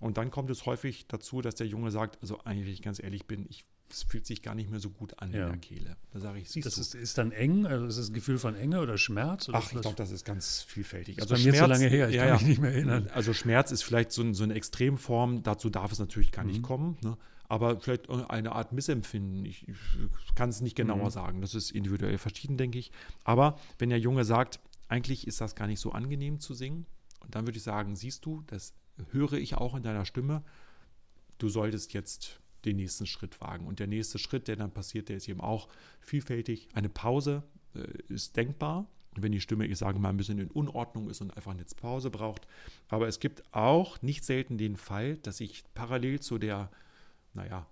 Und dann kommt es häufig dazu, dass der Junge sagt, also eigentlich, wenn ich ganz ehrlich bin, ich, es fühlt sich gar nicht mehr so gut an Ja. in der Kehle. Da sage ich, siehst Das du. ist, ist dann eng, also ist das ein Gefühl von Enge oder Schmerz? Oder Ach, ich glaube, das ist ganz vielfältig. Das ist bei mir zu lange her, ich ja, kann ja. mich nicht mehr erinnern. Also Schmerz ist vielleicht so, ein, so eine Extremform, dazu darf es natürlich gar nicht Mhm. kommen. Ne? Aber vielleicht eine Art Missempfinden. Ich, ich kann es nicht genauer Mhm. sagen. Das ist individuell verschieden, denke ich. Aber wenn der Junge sagt, eigentlich ist das gar nicht so angenehm zu singen, und dann würde ich sagen, siehst du, das höre ich auch in deiner Stimme, du solltest jetzt den nächsten Schritt wagen. Und der nächste Schritt, der dann passiert, der ist eben auch vielfältig. Eine Pause äh, ist denkbar, wenn die Stimme, ich sage mal, ein bisschen in Unordnung ist und einfach eine Pause braucht. Aber es gibt auch nicht selten den Fall, dass ich parallel zu der, naja,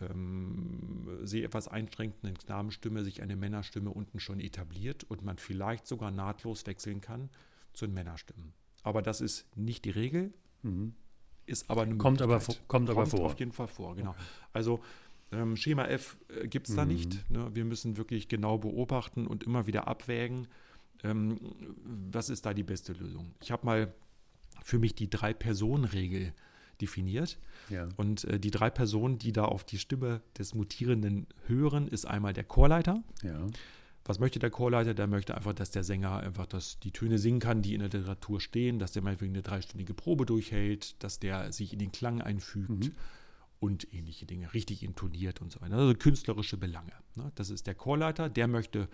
ähm, sehr etwas einschränkenden Knabenstimme sich eine Männerstimme unten schon etabliert und man vielleicht sogar nahtlos wechseln kann zu den Männerstimmen. Aber das ist nicht die Regel, Mhm. Ist aber eine Kommt aber kommt aber vor. auf jeden Fall vor, genau. Also ähm, Schema F gibt es da Mhm. nicht. Ne? Wir müssen wirklich genau beobachten und immer wieder abwägen, ähm, was ist da die beste Lösung. Ich habe mal für mich die Drei-Personen-Regel definiert. Ja. Und äh, die drei Personen, die da auf die Stimme des Mutierenden hören, ist einmal der Chorleiter. ja. Was möchte der Chorleiter? Der möchte einfach, dass der Sänger einfach das, die Töne singen kann, die in der Literatur stehen, dass der meinetwegen eine dreistündige Probe durchhält, dass der sich in den Klang einfügt Mhm. und ähnliche Dinge, richtig intoniert und so weiter. Also künstlerische Belange. Ne? Das ist der Chorleiter, der möchte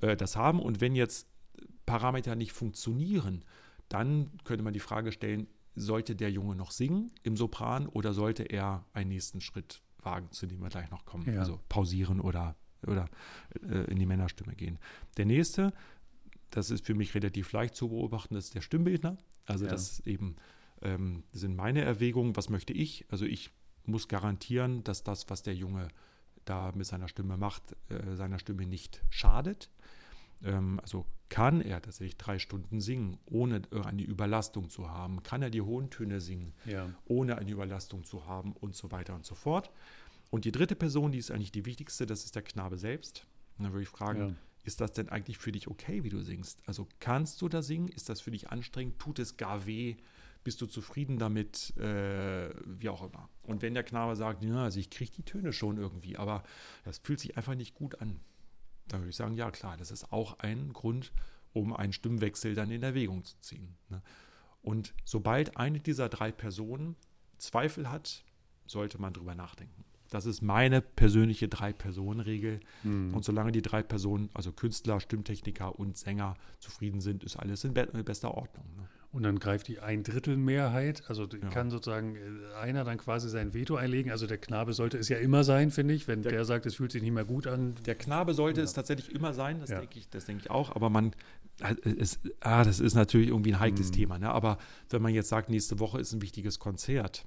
äh, das haben. Und wenn jetzt Parameter nicht funktionieren, dann könnte man die Frage stellen, sollte der Junge noch singen im Sopran oder sollte er einen nächsten Schritt wagen, zu dem wir gleich noch kommen? Ja. Also pausieren oder, oder äh, in die Männerstimme gehen. Der nächste, das ist für mich relativ leicht zu beobachten, ist der Stimmbildner. Also Ja. das eben ähm, sind meine Erwägungen, was möchte ich? Also ich muss garantieren, dass das, was der Junge da mit seiner Stimme macht, äh, seiner Stimme nicht schadet. Ähm, also kann er tatsächlich drei Stunden singen, ohne äh, eine Überlastung zu haben? Kann er die hohen Töne singen, ja. ohne eine Überlastung zu haben und so weiter und so fort? Und die dritte Person, die ist eigentlich die wichtigste, das ist der Knabe selbst. Und dann würde ich fragen, Ja. ist das denn eigentlich für dich okay, wie du singst? Also kannst du da singen? Ist das für dich anstrengend? Tut es gar weh? Bist du zufrieden damit? Äh, wie auch immer. Und wenn der Knabe sagt, ja, also ich kriege die Töne schon irgendwie, aber das fühlt sich einfach nicht gut an, dann würde ich sagen, ja klar, das ist auch ein Grund, um einen Stimmwechsel dann in Erwägung zu ziehen. Ne? Und sobald eine dieser drei Personen Zweifel hat, sollte man drüber nachdenken. Das ist meine persönliche Drei-Personen-Regel. Mhm. Und solange die drei Personen, also Künstler, Stimmtechniker und Sänger, zufrieden sind, ist alles in be bester Ordnung. Ne? Und dann greift die Ein-Drittel-Mehrheit, also Ja. kann sozusagen äh, einer dann quasi sein Veto einlegen. Also der Knabe sollte es ja immer sein, finde ich. Wenn Der- der, sagt, es fühlt sich nicht mehr gut an. Der Knabe sollte Ja. es tatsächlich immer sein, das Ja. denke ich, das denke ich auch, aber man, äh, es, ah, das ist natürlich irgendwie ein heikles Mhm. Thema, ne? aber wenn man jetzt sagt, nächste Woche ist ein wichtiges Konzert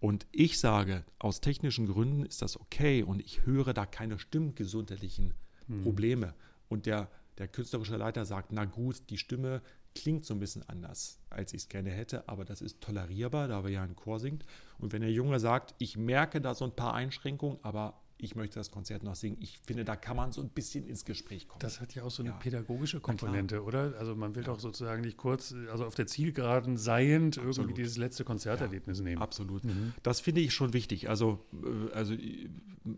und ich sage, aus technischen Gründen ist das okay und ich höre da keine stimmgesundheitlichen Mhm. Probleme und der, der künstlerische Leiter sagt, na gut, die Stimme klingt so ein bisschen anders, als ich es gerne hätte, aber das ist tolerierbar, da wir ja ein Chor singt. Und wenn der Junge sagt, ich merke da so ein paar Einschränkungen, aber ich möchte das Konzert noch singen. Ich finde, da kann man so ein bisschen ins Gespräch kommen. Das hat ja auch so eine ja. pädagogische Komponente, oder? Also man will ja. doch sozusagen nicht kurz, also auf der Zielgeraden seiend Absolut. irgendwie dieses letzte Konzerterlebnis ja, nehmen. Absolut. Mhm. Das finde ich schon wichtig. Also, äh, also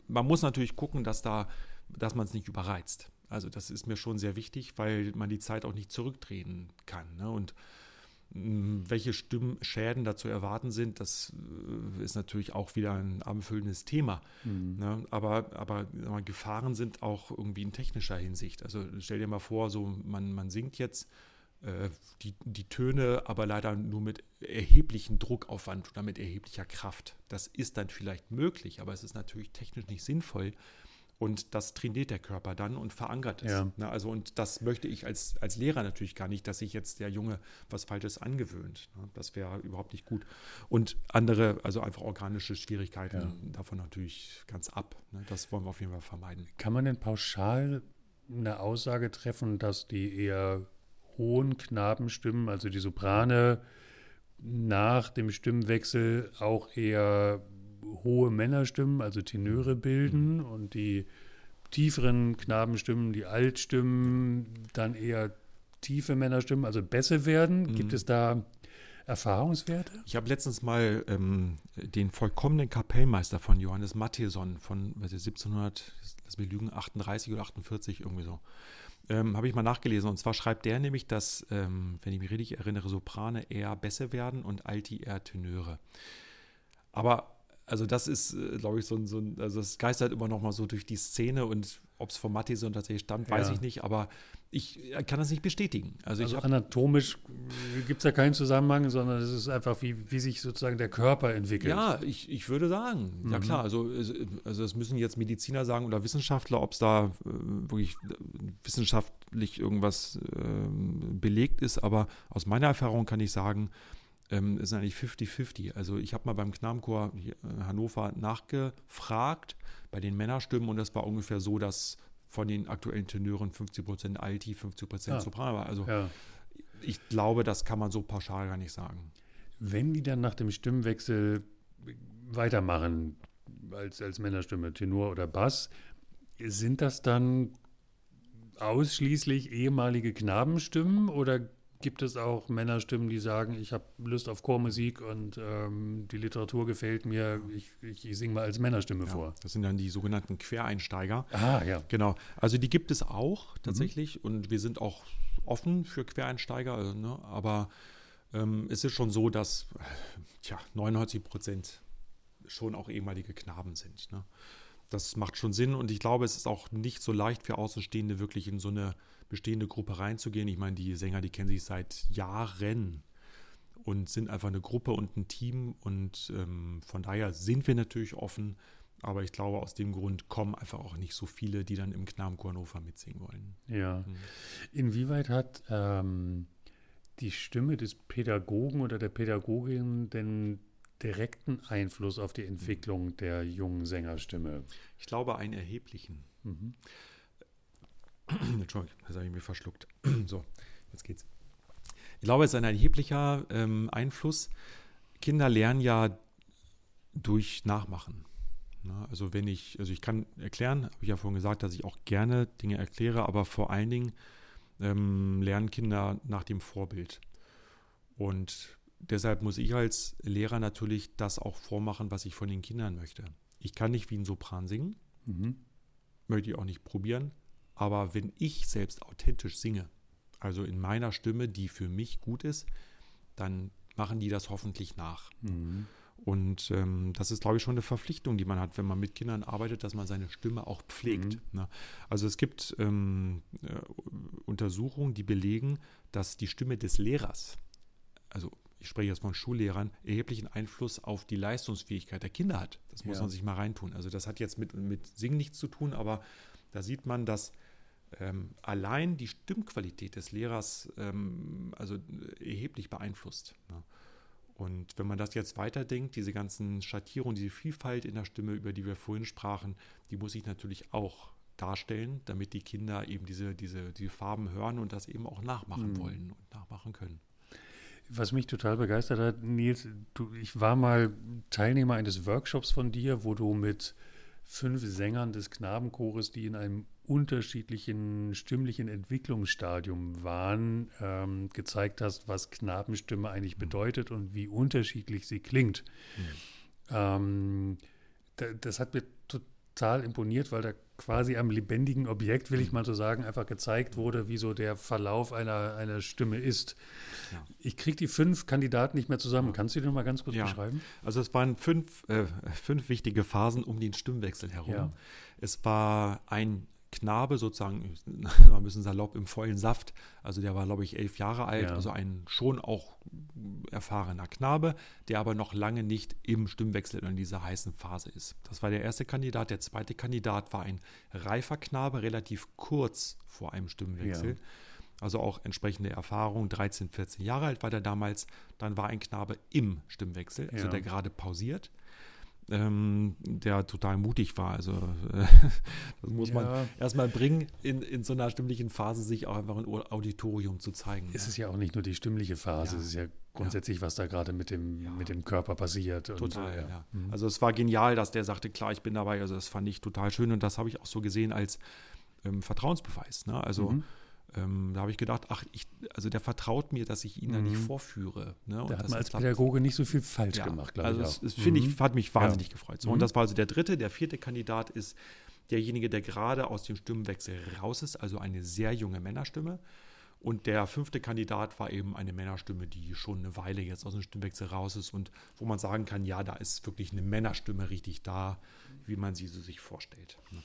man muss natürlich gucken, dass da, dass man es nicht überreizt. Also das ist mir schon sehr wichtig, weil man die Zeit auch nicht zurückdrehen kann. Ne? Und welche Stimmschäden da zu erwarten sind, das äh, ist natürlich auch wieder ein abendfüllendes Thema. Mhm. Ne? Aber, aber mal, Gefahren sind auch irgendwie in technischer Hinsicht. Also stell dir mal vor, so man, man singt jetzt äh, die, die Töne, aber leider nur mit erheblichem Druckaufwand oder mit erheblicher Kraft. Das ist dann vielleicht möglich, aber es ist natürlich technisch nicht sinnvoll, und das trainiert der Körper dann und verankert es. Ja. Ne, also, und das möchte ich als, als Lehrer natürlich gar nicht, dass sich jetzt der Junge was Falsches angewöhnt. Ne? Das wäre überhaupt nicht gut. Und andere, also einfach organische Schwierigkeiten, ja. davon natürlich ganz ab. Ne? Das wollen wir auf jeden Fall vermeiden. Kann man denn pauschal eine Aussage treffen, dass die eher hohen Knabenstimmen, also die Soprane, nach dem Stimmwechsel auch eher hohe Männerstimmen, also Tenöre bilden mhm. und die tieferen Knabenstimmen, die Altstimmen, dann eher tiefe Männerstimmen, also besser werden. Mhm. Gibt es da Erfahrungswerte? Ich habe letztens mal ähm, den vollkommenen Kapellmeister von Johannes Matheson von was ist, 1700, lass mich lügen, 38 oder 48 irgendwie so. Ähm, habe ich mal nachgelesen. Und zwar schreibt der nämlich, dass, ähm, wenn ich mich richtig erinnere, Soprane eher besser werden und Alti eher Tenöre. Aber also das ist, äh, glaube ich, so ein, so ein, also es geistert immer noch mal so durch die Szene und ob es von Mattison tatsächlich stammt, weiß ja. ich nicht, aber ich kann das nicht bestätigen. Also, also anatomisch gibt es da keinen Zusammenhang, sondern es ist einfach, wie, wie sich sozusagen der Körper entwickelt. Ja, ich, ich würde sagen, mhm. ja klar, also, also das müssen jetzt Mediziner sagen oder Wissenschaftler, ob es da äh, wirklich wissenschaftlich irgendwas äh, belegt ist, aber aus meiner Erfahrung kann ich sagen, ähm, ist eigentlich 50-50. Also ich habe mal beim Knabenchor äh, Hannover nachgefragt bei den Männerstimmen und das war ungefähr so, dass von den aktuellen Tenören 50% Alti, 50% ja. Sopran war. Also ja. ich glaube, das kann man so pauschal gar nicht sagen. Wenn die dann nach dem Stimmwechsel weitermachen, als, als Männerstimme, Tenor oder Bass, sind das dann ausschließlich ehemalige Knabenstimmen oder gibt es auch Männerstimmen, die sagen, ich habe Lust auf Chormusik und ähm, die Literatur gefällt mir, ich, ich, ich singe mal als Männerstimme ja, vor. Das sind dann die sogenannten Quereinsteiger. Ah, ja. Genau. Also die gibt es auch tatsächlich mhm. und wir sind auch offen für Quereinsteiger, also, ne? aber ähm, es ist schon so, dass tja, 99 Prozent schon auch ehemalige Knaben sind. Ne? Das macht schon Sinn und ich glaube, es ist auch nicht so leicht für Außenstehende wirklich in so eine bestehende Gruppe reinzugehen. Ich meine, die Sänger, die kennen sich seit Jahren und sind einfach eine Gruppe und ein Team. Und ähm, von daher sind wir natürlich offen. Aber ich glaube, aus dem Grund kommen einfach auch nicht so viele, die dann im Knabenchor Hannover mitsingen wollen. Ja. Mhm. Inwieweit hat ähm, die Stimme des Pädagogen oder der Pädagogin denn direkten Einfluss auf die Entwicklung der jungen Sängerstimme? Ich glaube, einen erheblichen. Mhm. Entschuldigung, das habe ich mir verschluckt. so, jetzt geht's. Ich glaube, es ist ein erheblicher ähm, Einfluss. Kinder lernen ja durch Nachmachen. Na, also wenn ich, also ich kann erklären, habe ich ja vorhin gesagt, dass ich auch gerne Dinge erkläre, aber vor allen Dingen ähm, lernen Kinder nach dem Vorbild. Und deshalb muss ich als Lehrer natürlich das auch vormachen, was ich von den Kindern möchte. Ich kann nicht wie ein Sopran singen, mhm. möchte ich auch nicht probieren, aber wenn ich selbst authentisch singe, also in meiner Stimme, die für mich gut ist, dann machen die das hoffentlich nach. Mhm. Und ähm, das ist, glaube ich, schon eine Verpflichtung, die man hat, wenn man mit Kindern arbeitet, dass man seine Stimme auch pflegt. Mhm. Ne? Also es gibt ähm, äh, Untersuchungen, die belegen, dass die Stimme des Lehrers, also ich spreche jetzt von Schullehrern, erheblichen Einfluss auf die Leistungsfähigkeit der Kinder hat. Das muss ja. man sich mal reintun. Also das hat jetzt mit, mit Singen nichts zu tun, aber da sieht man, dass ähm, allein die Stimmqualität des Lehrers ähm, also erheblich beeinflusst. Ne? Und wenn man das jetzt weiterdenkt, diese ganzen Schattierungen, diese Vielfalt in der Stimme, über die wir vorhin sprachen, die muss ich natürlich auch darstellen, damit die Kinder eben diese, diese, diese Farben hören und das eben auch nachmachen mhm. wollen und nachmachen können. Was mich total begeistert hat, Nils, du, ich war mal Teilnehmer eines Workshops von dir, wo du mit fünf Sängern des Knabenchores, die in einem unterschiedlichen stimmlichen Entwicklungsstadium waren, ähm, gezeigt hast, was Knabenstimme eigentlich bedeutet und wie unterschiedlich sie klingt. Mhm. Ähm, das hat mir total imponiert, weil da quasi am lebendigen Objekt, will ich mhm. mal so sagen, einfach gezeigt wurde, wie so der Verlauf einer, einer Stimme ist. Ja. Ich kriege die fünf Kandidaten nicht mehr zusammen. Kannst du die noch mal ganz kurz ja. beschreiben? Also es waren fünf, äh, fünf wichtige Phasen um den Stimmwechsel herum. Ja. Es war ein Knabe sozusagen, ein bisschen salopp im vollen Saft. Also der war, glaube ich, elf Jahre alt, ja. also ein schon auch erfahrener Knabe, der aber noch lange nicht im Stimmwechsel in dieser heißen Phase ist. Das war der erste Kandidat. Der zweite Kandidat war ein reifer Knabe, relativ kurz vor einem Stimmwechsel. Ja. Also auch entsprechende Erfahrung, 13, 14 Jahre alt war der damals. Dann war ein Knabe im Stimmwechsel, also ja. der gerade pausiert ähm, der total mutig war. Also äh, das muss ja. man erstmal bringen, in, in so einer stimmlichen Phase sich auch einfach ein Auditorium zu zeigen. Es ja. ist ja auch nicht nur die stimmliche Phase, ja. es ist ja grundsätzlich, was da gerade mit dem, mit dem Körper passiert. Total, und, ja. Mhm. Also es war genial, dass der sagte, klar, ich bin dabei. Also das fand ich total schön und das habe ich auch so gesehen als ähm, Vertrauensbeweis. Ne? Also mhm ähm, da habe ich gedacht, ach, ich, also der vertraut mir, dass ich ihn mhm. da nicht mhm. vorführe. Ne? Da hat man als Pädagoge nicht so viel falsch ja, gemacht, glaube also ich. Also das, das finde ich, mhm. hat mich wahnsinnig ja. gefreut. So, mhm. Und das war also der dritte. Der vierte Kandidat ist derjenige, der gerade aus dem Stimmenwechsel raus ist, also eine sehr junge Männerstimme. Und der fünfte Kandidat war eben eine Männerstimme, die schon eine Weile jetzt aus dem Stimmwechsel raus ist und wo man sagen kann, ja, da ist wirklich eine Männerstimme richtig da, wie man sie so sich vorstellt. Ne?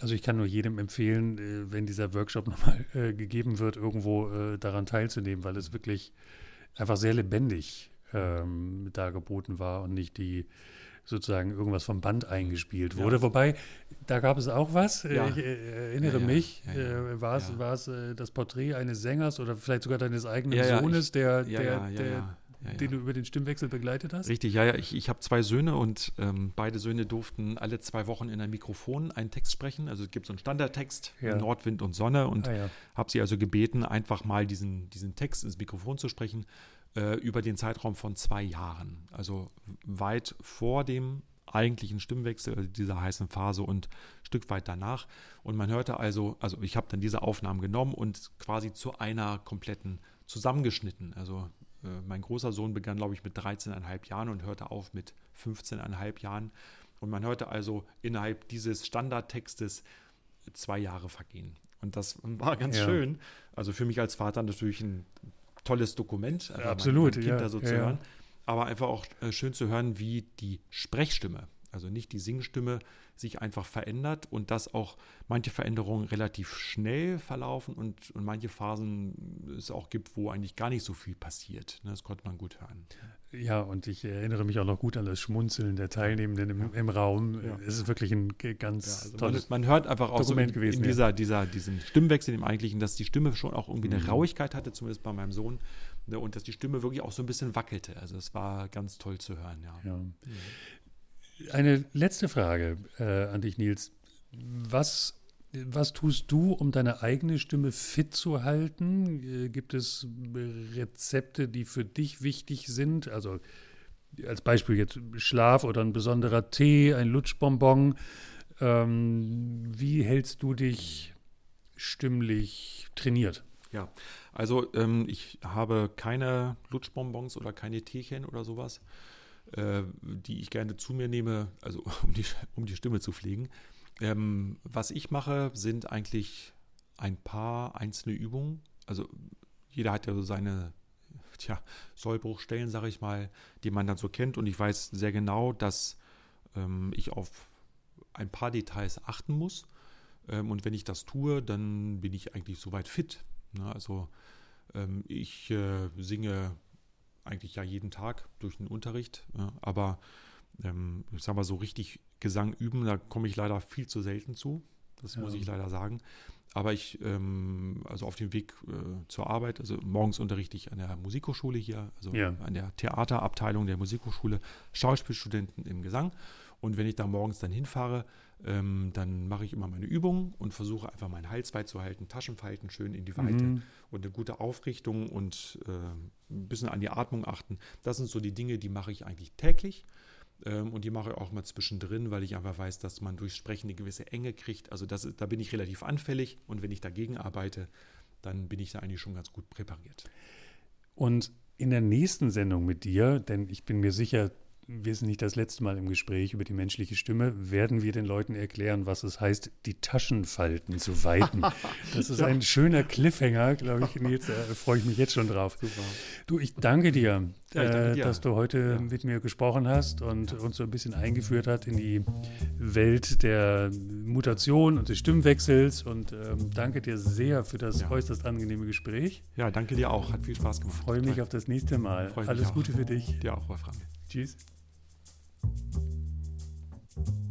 Also ich kann nur jedem empfehlen, äh, wenn dieser Workshop nochmal äh, gegeben wird, irgendwo äh, daran teilzunehmen, weil es wirklich einfach sehr lebendig ähm, dargeboten war und nicht die sozusagen irgendwas vom Band eingespielt wurde. Ja. Wobei, da gab es auch was. Ja. Ich äh, erinnere ja, mich, äh, war es das Porträt eines Sängers oder vielleicht sogar deines eigenen Sohnes, der, der, der ja, den du über den Stimmwechsel begleitet hast? Richtig, ja, ja. Ich, ich habe zwei Söhne und ähm, beide Söhne durften alle zwei Wochen in ein Mikrofon einen Text sprechen. Also es gibt so einen Standardtext. Nordwind und Sonne und ah, habe sie also gebeten, einfach mal diesen, diesen Text ins Mikrofon zu sprechen äh, über den Zeitraum von zwei Jahren. Also weit vor dem eigentlichen Stimmwechsel, also dieser heißen Phase und ein Stück weit danach. Und man hörte also, also ich habe dann diese Aufnahmen genommen und quasi zu einer kompletten zusammengeschnitten. Also mein großer Sohn begann, glaube ich, mit 13,5 Jahren und hörte auf mit 15,5 Jahren. Und man hörte also innerhalb dieses Standardtextes zwei Jahre vergehen. Und das war ganz ja. schön. Also für mich als Vater natürlich ein tolles Dokument, ja, absolut, mein, mein Kind ja, so zu hören. Aber einfach auch äh, schön zu hören, wie die Sprechstimme, also nicht die Singstimme, sich einfach verändert und dass auch manche Veränderungen relativ schnell verlaufen und, und manche Phasen es auch gibt, wo eigentlich gar nicht so viel passiert. Ne, das konnte man gut hören. Ja, und ich erinnere mich auch noch gut an das Schmunzeln der Teilnehmenden im, im Raum. Ja. Es ist wirklich ein ganz ja, also tolles man, man, hört einfach auch Dokument so in, gewesen, in dieser, dieser, diesem Stimmwechsel im Eigentlichen, dass die Stimme schon auch irgendwie eine mhm. Rauigkeit hatte, zumindest bei meinem Sohn. Ne, und dass die Stimme wirklich auch so ein bisschen wackelte. Also es war ganz toll zu hören, ja. Eine letzte Frage äh, an dich, Nils. Was, was tust du, um deine eigene Stimme fit zu halten? Äh, gibt es Rezepte, die für dich wichtig sind? Also als Beispiel jetzt Schlaf oder ein besonderer Tee, ein Lutschbonbon. Ähm, wie hältst du dich stimmlich trainiert? Ja, also ähm, ich habe keine Lutschbonbons oder keine Teechen oder sowas äh, die ich gerne zu mir nehme, also um die, um die Stimme zu pflegen. Ähm, was ich mache, sind eigentlich ein paar einzelne Übungen. Also jeder hat ja so seine tja, Sollbruchstellen, sage ich mal, die man dann so kennt. Und ich weiß sehr genau, dass ähm, ich auf ein paar Details achten muss. Ähm, und wenn ich das tue, dann bin ich eigentlich soweit fit. Ne? Also ähm, ich äh, singe eigentlich ja jeden Tag durch den Unterricht. Aber ähm, ich sag mal so richtig Gesang üben, da komme ich leider viel zu selten zu. Das ja. muss ich leider sagen. Aber ich, ähm, also auf dem Weg äh, zur Arbeit, also morgens unterrichte ich an der Musikhochschule hier, also ja. an der Theaterabteilung der Musikhochschule, Schauspielstudenten im Gesang. Und wenn ich da morgens dann hinfahre, ähm, dann mache ich immer meine Übungen und versuche einfach meinen Hals weit zu halten, Taschenfalten schön in die Weite mhm. und eine gute Aufrichtung und äh, ein bisschen an die Atmung achten. Das sind so die Dinge, die mache ich eigentlich täglich. Ähm, und die mache ich auch mal zwischendrin, weil ich einfach weiß, dass man durchs Sprechen eine gewisse Enge kriegt. Also das, da bin ich relativ anfällig und wenn ich dagegen arbeite, dann bin ich da eigentlich schon ganz gut präpariert. Und in der nächsten Sendung mit dir, denn ich bin mir sicher, wir sind nicht das letzte Mal im Gespräch über die menschliche Stimme, werden wir den Leuten erklären, was es heißt, die Taschenfalten zu weiten. Das ist ja. ein schöner Cliffhanger, glaube ich, Nils, da freue ich mich jetzt schon drauf. Super. Du, ich danke dir, ja, ich danke äh, dir. dass du heute ja. mit mir gesprochen hast und uns so ein bisschen eingeführt hat in die Welt der Mutation und des Stimmwechsels und ähm, danke dir sehr für das äußerst angenehme Gespräch. Ja, danke dir auch, hat viel Spaß gemacht. Freue mich auf das nächste Mal. Alles Gute für dich. Dir auch, Wolfram. Tschüss. Thank you.